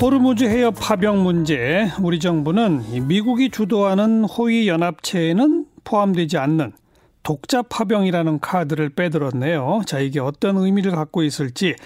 호르무즈 해협 파병 문제 우리 정부는 미국이 주도하는 호위 연합체에는 포함되지 않는 독자 파병이라는 카드를 빼들었네요. 자 이게 어떤 의미를 갖고 있을지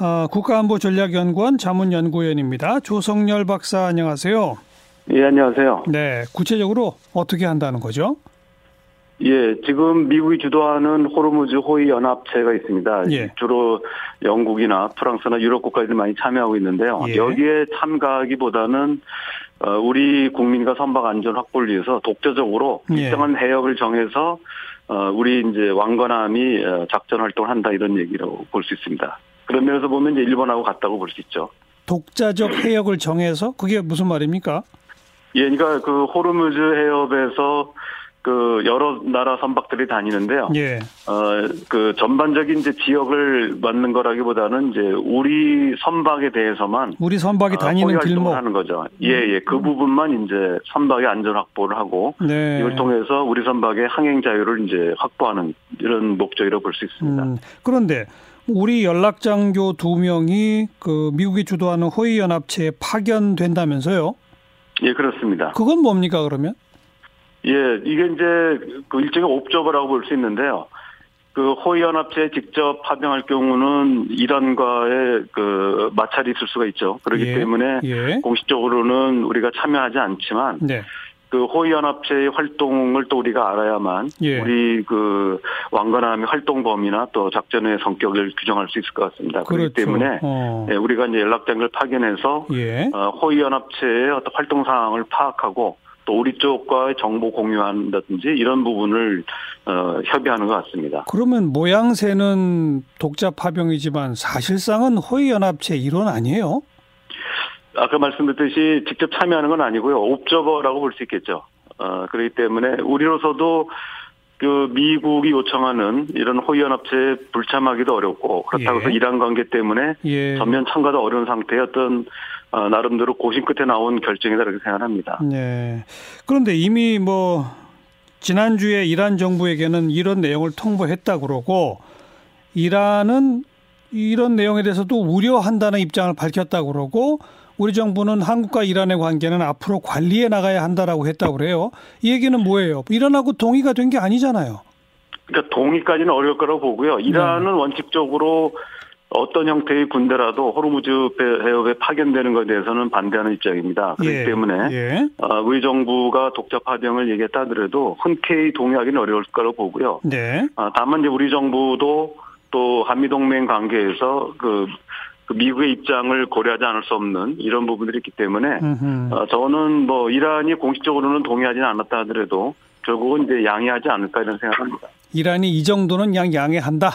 어, 국가안보전략연구원 자문연구원입니다. 조성열 박사 안녕하세요. 예 안녕하세요. 네 구체적으로 어떻게 한다는 거죠? 예, 지금 미국이 주도하는 호르무즈 호위 연합체가 있습니다. 예. 주로 영국이나 프랑스나 유럽 국가들이 많이 참여하고 있는데요. 예. 여기에 참가하기보다는 어, 우리 국민과 선박 안전 확보를 위해서 독자적으로 예. 일정한 해역을 정해서 어, 우리 이제 왕관함이 어, 작전 활동을 한다 이런 얘기라고 볼 수 있습니다. 그런 면에서 보면 이제 일본하고 같다고 볼 수 있죠. 독자적 해역을 정해서 그게 무슨 말입니까? 예, 그러니까 그 호르무즈 해협에서 그 여러 나라 선박들이 다니는데요. 예. 어, 그 전반적인 이제 지역을 맞는 거라기보다는 이제 우리 선박에 대해서만 우리 선박이 어, 다니는 길목. 하는 거죠. 예, 예. 그 부분만 이제 선박의 안전 확보를 하고 네. 이걸 통해서 우리 선박의 항행 자유를 이제 확보하는 이런 목적이라고 볼 수 있습니다. 음, 그런데 우리 연락장교 두 명이 그 미국이 주도하는 호위 연합체에 파견된다면서요? 예, 그렇습니다. 그건 뭡니까 그러면? 예, 이게 이제 그 일종의 옵저버라고 볼 수 있는데요. 그 호위연합체에 직접 파병할 경우는 이란과의 그 마찰이 있을 수가 있죠. 그렇기 예, 때문에 예. 공식적으로는 우리가 참여하지 않지만 네. 그 호위연합체의 활동을 또 우리가 알아야만 예. 우리 그 왕관함의 활동 범위나 또 작전의 성격을 규정할 수 있을 것 같습니다. 그렇기 그렇죠. 때문에 어. 예, 우리가 이제 연락장을 파견해서 예. 어, 호위연합체의 어떤 활동 상황을 파악하고 또 우리 쪽과의 정보 공유한다든지 이런 부분을 어, 협의하는 것 같습니다. 그러면 모양새는 독자 파병이지만 사실상은 호위 연합체 일원 아니에요? 아까 말씀드렸듯이 직접 참여하는 건 아니고요. 옵저버라고 볼 수 있겠죠. 어, 그렇기 때문에 우리로서도 그 미국이 요청하는 이런 호위연합체에 불참하기도 어렵고 그렇다고 예. 해서 이란 관계 때문에 예. 전면 참가도 어려운 상태의 어떤 어, 나름대로 고심 끝에 나온 결정이다 이렇게 생각합니다. 네. 그런데 이미 뭐 지난주에 이란 정부에게는 이런 내용을 통보했다 그러고 이란은 이런 내용에 대해서도 우려한다는 입장을 밝혔다 그러고 우리 정부는 한국과 이란의 관계는 앞으로 관리해 나가야 한다라고 했다고 그래요. 이 얘기는 뭐예요? 이란하고 동의가 된 게 아니잖아요. 그러니까 동의까지는 어려울 거라고 보고요. 네. 이란은 원칙적으로 어떤 형태의 군대라도 호르무즈 해협에 파견되는 것에 대해서는 반대하는 입장입니다. 그렇기 예. 때문에 예. 어, 우리 정부가 독자 파병을 얘기했다 하더라도 흔쾌히 동의하기는 어려울 거라고 보고요. 네. 어, 다만 이제 우리 정부도 또 한미동맹 관계에서 그, 그 미국의 입장을 고려하지 않을 수 없는 이런 부분들이 있기 때문에. 어, 저는 뭐 이란이 공식적으로는 동의하지는 않았다 하더라도 결국은 이제 양해하지 않을까 이런 생각합니다. 이란이 이 정도는 양 양해한다.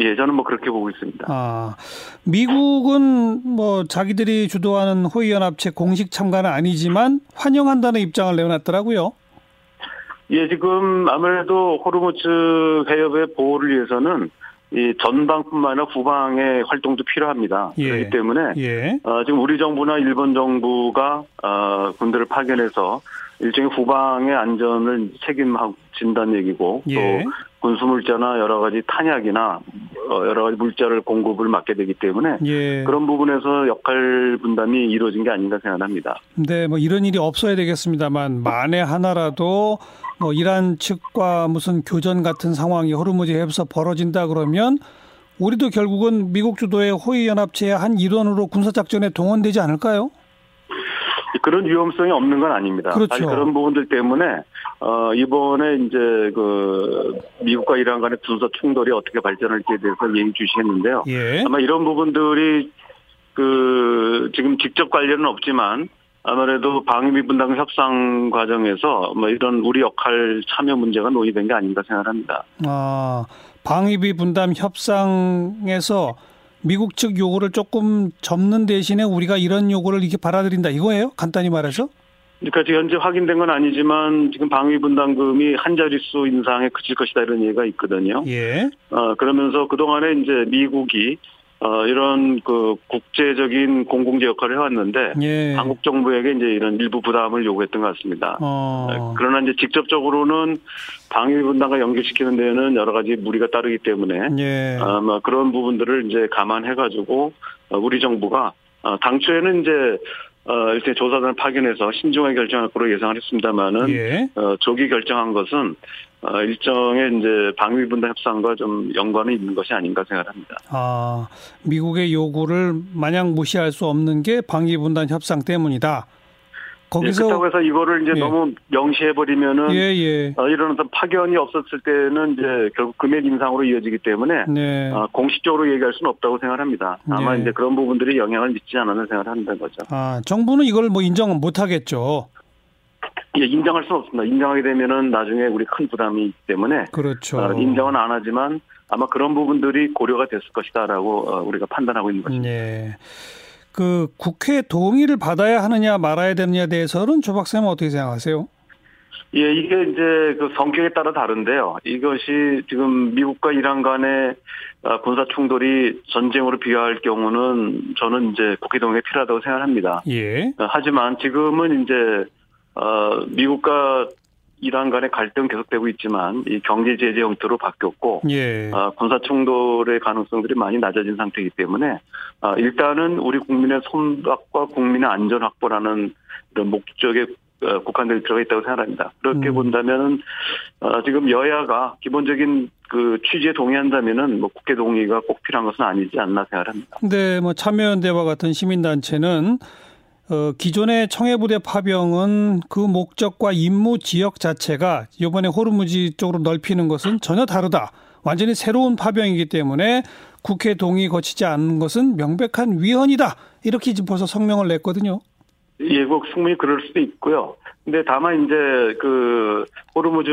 예, 저는 뭐 그렇게 보고 있습니다. 아, 미국은 뭐 자기들이 주도하는 호위 연합체 공식 참가는 아니지만 환영한다는 입장을 내놨더라고요. 예, 지금 아무래도 호르무즈 해협의 보호를 위해서는 이 전방뿐만 아니라 후방의 활동도 필요합니다. 예. 그렇기 때문에 예. 어, 지금 우리 정부나 일본 정부가 어, 군대를 파견해서 일종의 후방의 안전을 책임진다는 얘기고 예. 또 군수물자나 여러 가지 탄약이나 어, 여러 가지 물자를 공급을 맡게 되기 때문에 예. 그런 부분에서 역할 분담이 이루어진 게 아닌가 생각합니다. 근데 뭐 이런 일이 없어야 되겠습니다만 만에 하나라도 뭐 이란 측과 무슨 교전 같은 상황이 호르무즈 해협에서 벌어진다 그러면 우리도 결국은 미국 주도의 호위 연합체의 한 일원으로 군사 작전에 동원되지 않을까요? 그런 위험성이 없는 건 아닙니다. 그렇죠. 사실 그런 부분들 때문에 어 이번에 이제 그 미국과 이란 간의 군사 충돌이 어떻게 발전할지에 대해서 얘기 주시겠는데요. 예. 아마 이런 부분들이 그 지금 직접 관련은 없지만 아무래도 방위비 분담 협상 과정에서 뭐 이런 우리 역할 참여 문제가 논의된 게 아닌가 생각합니다. 아, 방위비 분담 협상에서 미국 측 요구를 조금 접는 대신에 우리가 이런 요구를 이렇게 받아들인다 이거예요? 간단히 말해서? 그러니까 지금 현재 확인된 건 아니지만 지금 방위 분담금이 한 자릿수 인상에 그칠 것이다 이런 얘기가 있거든요. 예. 어 그러면서 그 동안에 이제 미국이 어 이런 그 국제적인 공공재 역할을 해왔는데 예. 한국 정부에게 이제 이런 일부 부담을 요구했던 것 같습니다. 어. 그러나 이제 직접적으로는 방위 분담과 연결시키는 데는 여러 가지 무리가 따르기 때문에 예. 아마 그런 부분들을 이제 감안해가지고 어, 우리 정부가 어, 당초에는 이제 어, 일단 조사단을 파견해서 신중하게 결정할 거로 예상을 했습니다만은 예. 어, 조기 결정한 것은 어, 일정의 이제 방위 분담 협상과 좀 연관이 있는 것이 아닌가 생각합니다. 아, 미국의 요구를 마냥 무시할 수 없는 게 방위 분단 협상 때문이다. 거기서 예, 그렇다고 해서 이거를 이제 예. 너무 명시해 버리면은 예, 예. 어, 이런 어떤 파견이 없었을 때는 이제 결국 금액 인상으로 이어지기 때문에 네. 어, 공식적으로 얘기할 수는 없다고 생각합니다. 아마 네. 이제 그런 부분들이 영향을 미치지 않았는 생각을 한다는 거죠. 아 정부는 이걸 뭐 인정 못 하겠죠. 예, 인정할 수는 없습니다. 인정하게 되면은 나중에 우리 큰 부담이 있기 때문에 그렇죠. 어, 인정은 안 하지만 아마 그런 부분들이 고려가 됐을 것이다라고 어, 우리가 판단하고 있는 것입니다. 네. 그 국회 동의를 받아야 하느냐 말아야 되느냐에 대해서는 조 박사님 어떻게 생각하세요? 예, 이게 이제 그 성격에 따라 다른데요. 이것이 지금 미국과 이란 간의 어, 군사 충돌이 전쟁으로 비화할 경우는 저는 이제 국회 동의가 필요하다고 생각합니다. 예. 어, 하지만 지금은 이제 어 미국과 이란 간의 갈등 계속되고 있지만 이 경제 제재 형태로 바뀌었고 예. 어, 군사 충돌의 가능성들이 많이 낮아진 상태이기 때문에 어, 일단은 우리 국민의 손박과 국민의 안전 확보라는 이런 목적에 어, 국한될 필요가 있다고 생각합니다. 그렇게 음. 본다면은 어, 지금 여야가 기본적인 그 취지에 동의한다면은 뭐 국회 동의가 꼭 필요한 것은 아니지 않나 생각합니다. 근데 뭐 참여연대와 같은 시민단체는 어, 기존의 청해부대 파병은 그 목적과 임무 지역 자체가 이번에 호르무지 쪽으로 넓히는 것은 전혀 다르다. 완전히 새로운 파병이기 때문에 국회 동의 거치지 않는 것은 명백한 위헌이다. 이렇게 벌써 성명을 냈거든요. 예, 뭐 충분히 그럴 수도 있고요. 근데 다만 이제 그 호르무즈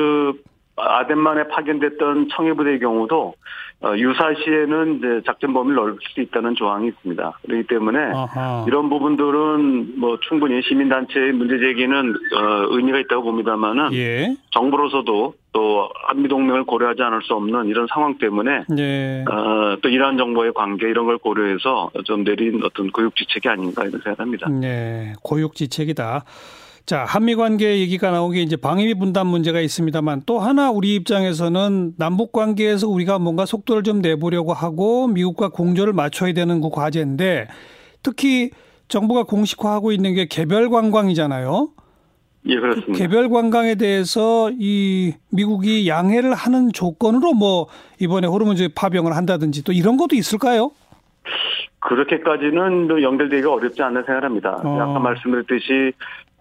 아덴만에 파견됐던 청해부대의 경우도 어, 유사시에는 이제 작전 범위를 넓힐 수 있다는 조항이 있습니다. 그렇기 때문에 아하. 이런 부분들은 뭐 충분히 시민단체의 문제 제기는 어, 의미가 있다고 봅니다만은 예. 정부로서도 또 한미 동맹을 고려하지 않을 수 없는 이런 상황 때문에 예. 어, 또 이러한 정부의 관계 이런 걸 고려해서 좀 내린 어떤 고육지책이 아닌가 이런 생각합니다. 네, 고육지책이다. 자, 한미 관계 얘기가 나오기 이제 방위 분담 문제가 있습니다만 또 하나 우리 입장에서는 남북 관계에서 우리가 뭔가 속도를 좀 내보려고 하고 미국과 공조를 맞춰야 되는 그 과제인데 특히 정부가 공식화하고 있는 게 개별 관광이잖아요. 예, 그렇습니다. 개별 관광에 대해서 이 미국이 양해를 하는 조건으로 뭐 이번에 호르몬즈 파병을 한다든지 또 이런 것도 있을까요? 그렇게까지는 연결되기가 어렵지 않는 생각합니다. 어. 아까 말씀드렸듯이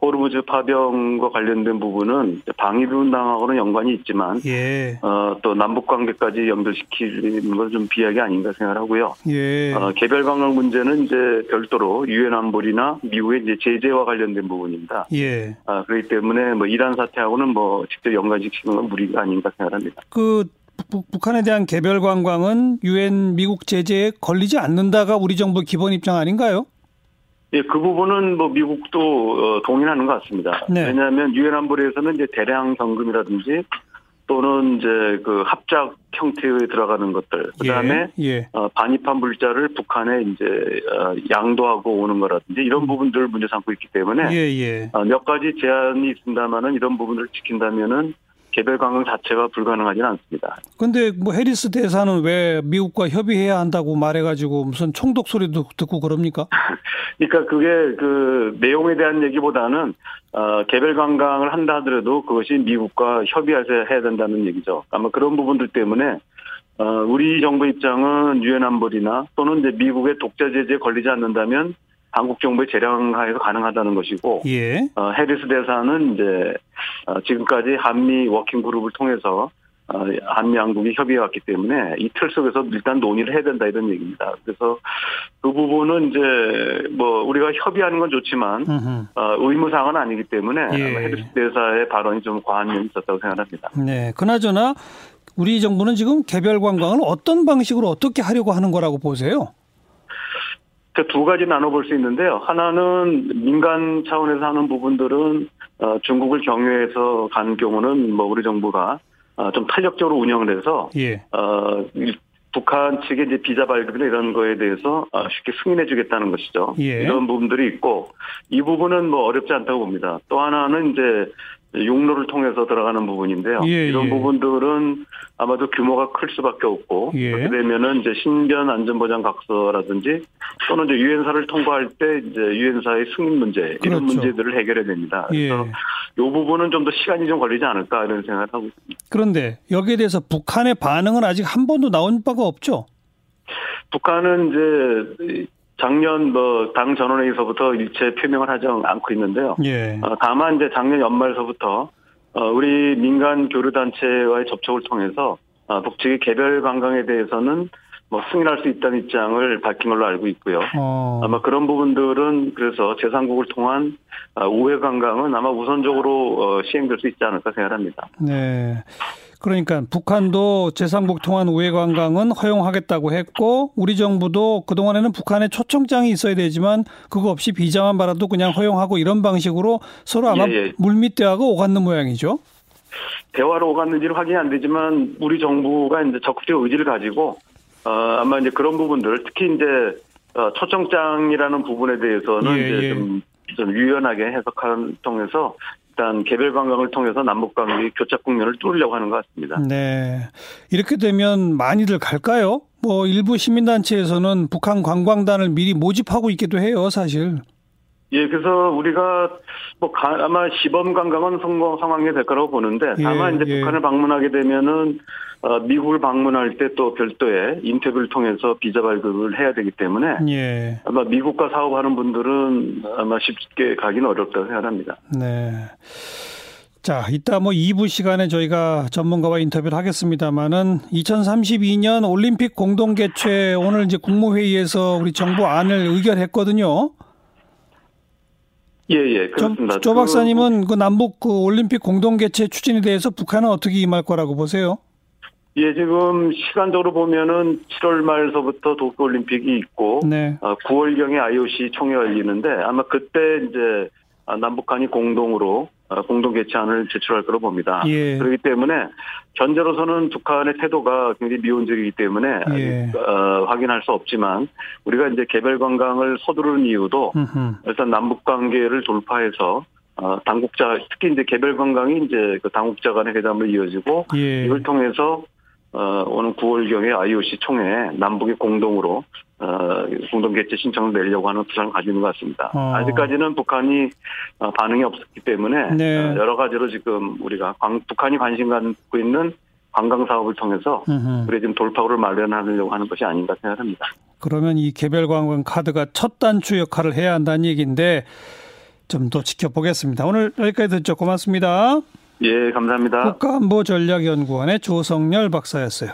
호르무즈 파병과 관련된 부분은 방위분당하고는 연관이 있지만 예. 어, 또 남북 관계까지 연결시키는 건 좀 비약이 아닌가 생각하고요. 예. 어, 개별 관광 문제는 이제 별도로 유엔 안보리나 미국의 이제 제재와 관련된 부분입니다. 예. 아, 그렇기 때문에 뭐 이란 사태하고는 뭐 직접 연관시키는 건 무리가 아닌가 생각합니다. 그 북 한에 대한 개별 관광은 유엔 미국 제재에 걸리지 않는다가 우리 정부 기본 입장 아닌가요? 예, 그 부분은 뭐 미국도 어, 동의하는 것 같습니다. 네. 왜냐하면 유엔 안보리에서는 이제 대량 경금이라든지 또는 이제 그 합작 형태에 들어가는 것들, 그 다음에 예, 예. 어, 반입한 물자를 북한에 이제 어, 양도하고 오는 거라든지 이런 음. 부분들을 문제 삼고 있기 때문에 예, 예. 어, 몇 가지 제한이 있습니다만은 이런 부분을 지킨다면은 개별 관광 자체가 불가능하지는 않습니다. 근데 뭐 해리스 대사는 왜 미국과 협의해야 한다고 말해가지고 무슨 총독 소리도 듣고 그럽니까? 그러니까 그게 그 내용에 대한 얘기보다는 어, 개별 관광을 한다 하더라도 그것이 미국과 협의해서 해야 된다는 얘기죠. 아마 그런 부분들 때문에 어, 우리 정부 입장은 유엔 안보리나 또는 이제 미국의 독자 제재에 걸리지 않는다면 한국 정부의 재량하에서 가능하다는 것이고 예. 어, 해리스 대사는 이제 어, 지금까지 한미 working group을 통해서 어, 한미 양국이 협의해 왔기 때문에 이 틀 속에서 일단 논의를 해야 된다 이런 얘기입니다. 그래서 그 부분은 이제 뭐 우리가 협의하는 건 좋지만 어, 의무 사항은 아니기 때문에 예. 해리스 대사의 발언이 좀 과한 면이 있었다고 생각합니다. 네, 그나저나 우리 정부는 지금 개별 관광을 어떤 방식으로 어떻게 하려고 하는 거라고 보세요? 두 가지 나눠볼 수 있는데요. 하나는 민간 차원에서 하는 부분들은 어, 중국을 경유해서 간 경우는 뭐 우리 정부가 어, 좀 탄력적으로 운영을 해서 예. 어, 북한 측의 이제 비자 발급이나 이런 거에 대해서 어, 쉽게 승인해 주겠다는 것이죠. 예. 이런 부분들이 있고 이 부분은 뭐 어렵지 않다고 봅니다. 또 하나는 이제 육로를 통해서 들어가는 부분인데요. 예, 이런 예. 부분들은 아마도 규모가 클 수밖에 없고 예. 그렇게 되면은 이제 신변 안전보장 각서라든지 또는 이제 유엔사를 통과할 때 이제 유엔사의 승인 문제 이런 그렇죠. 문제들을 해결해야 됩니다. 예. 그래서 이 부분은 좀 더 시간이 좀 걸리지 않을까 이런 생각을 하고 있습니다. 그런데 여기에 대해서 북한의 반응은 아직 한 번도 나온 바가 없죠. 북한은 이제 작년 뭐 당 전원회의서부터 일체 표명을 하지 않고 있는데요. 예. 어, 다만 이제 작년 연말서부터 어, 우리 민간 교류 단체와의 접촉을 통해서 어, 북측의 개별 관광에 대해서는 뭐 승인할 수 있다는 입장을 밝힌 걸로 알고 있고요. 어. 아마 그런 부분들은 그래서 제3국을 통한 어, 우회 관광은 아마 우선적으로 어, 시행될 수 있지 않을까 생각합니다. 네. 그러니까 북한도 제3국 통한 우회 관광은 허용하겠다고 했고 우리 정부도 그동안에는 북한에 초청장이 있어야 되지만 그거 없이 비자만 받아도 그냥 허용하고 이런 방식으로 서로 아마 예, 예. 물밑 대화가 오갔는 모양이죠. 대화로 오갔는지는 확인이 안 되지만 우리 정부가 이제 적극적 의지를 가지고 어, 아마 이제 그런 부분들 특히 이제 어, 초청장이라는 부분에 대해서는 예, 이제 예. 좀, 좀 유연하게 해석하는 통해서 일단 개별 관광을 통해서 남북 관계 교착 국면을 뚫으려고 하는 것 같습니다. 네. 이렇게 되면 많이들 갈까요? 뭐 일부 시민단체에서는 북한 관광단을 미리 모집하고 있기도 해요, 사실. 예, 그래서 우리가 뭐 가- 아마 시범 관광은 성공 상황이 될 거라고 보는데 다만 예, 이제 예. 북한을 방문하게 되면은 어, 미국을 방문할 때 또 별도의 인터뷰를 통해서 비자 발급을 해야 되기 때문에 예. 아마 미국과 사업하는 분들은 아마 쉽게 가기는 어렵다고 생각합니다. 네. 자, 이따 뭐 2부 시간에 저희가 전문가와 인터뷰를 하겠습니다만은 2032년 올림픽 공동 개최 오늘 이제 국무회의에서 우리 정부 안을 의결했거든요. 예, 예, 조, 그렇습니다. 조 박사님은 그 남북 그 올림픽 공동 개최 추진에 대해서 북한은 어떻게 임할 거라고 보세요? 예, 지금 시간적으로 보면은 7월 말서부터 도쿄 올림픽이 있고 네. 어, 9월경에 IOC 총회 열리는데 아마 그때 이제 아, 남북한이 공동으로 어, 공동 개최안을 제출할 거로 봅니다. 예. 그렇기 때문에 현재로서는 북한의 태도가 굉장히 미온적이기 때문에 예. 어, 확인할 수 없지만 우리가 이제 개별 관광을 서두르는 이유도 음흠. 일단 남북 관계를 돌파해서 어, 당국자 특히 이제 개별 관광이 이제 그 당국자 간의 회담으로 이어지고 예. 이걸 통해서 어, 오는 9월경에 IOC 총회 남북이 공동으로 어, 공동 개최 신청을 내려고 하는 부상을 가지는 것 같습니다. 어. 아직까지는 북한이 어, 반응이 없었기 때문에 네. 어, 여러 가지로 지금 우리가 관- 북한이 관심 갖고 있는 관광 사업을 통해서 음흠. 우리 지금 돌파구를 마련하려고 하는 것이 아닌가 생각합니다. 그러면 이 개별 관광 카드가 첫 단추 역할을 해야 한다는 얘기인데 좀 더 지켜보겠습니다. 오늘 여기까지 듣죠. 고맙습니다. 예, 감사합니다. 국가안보전략연구원의 조성열 박사였어요.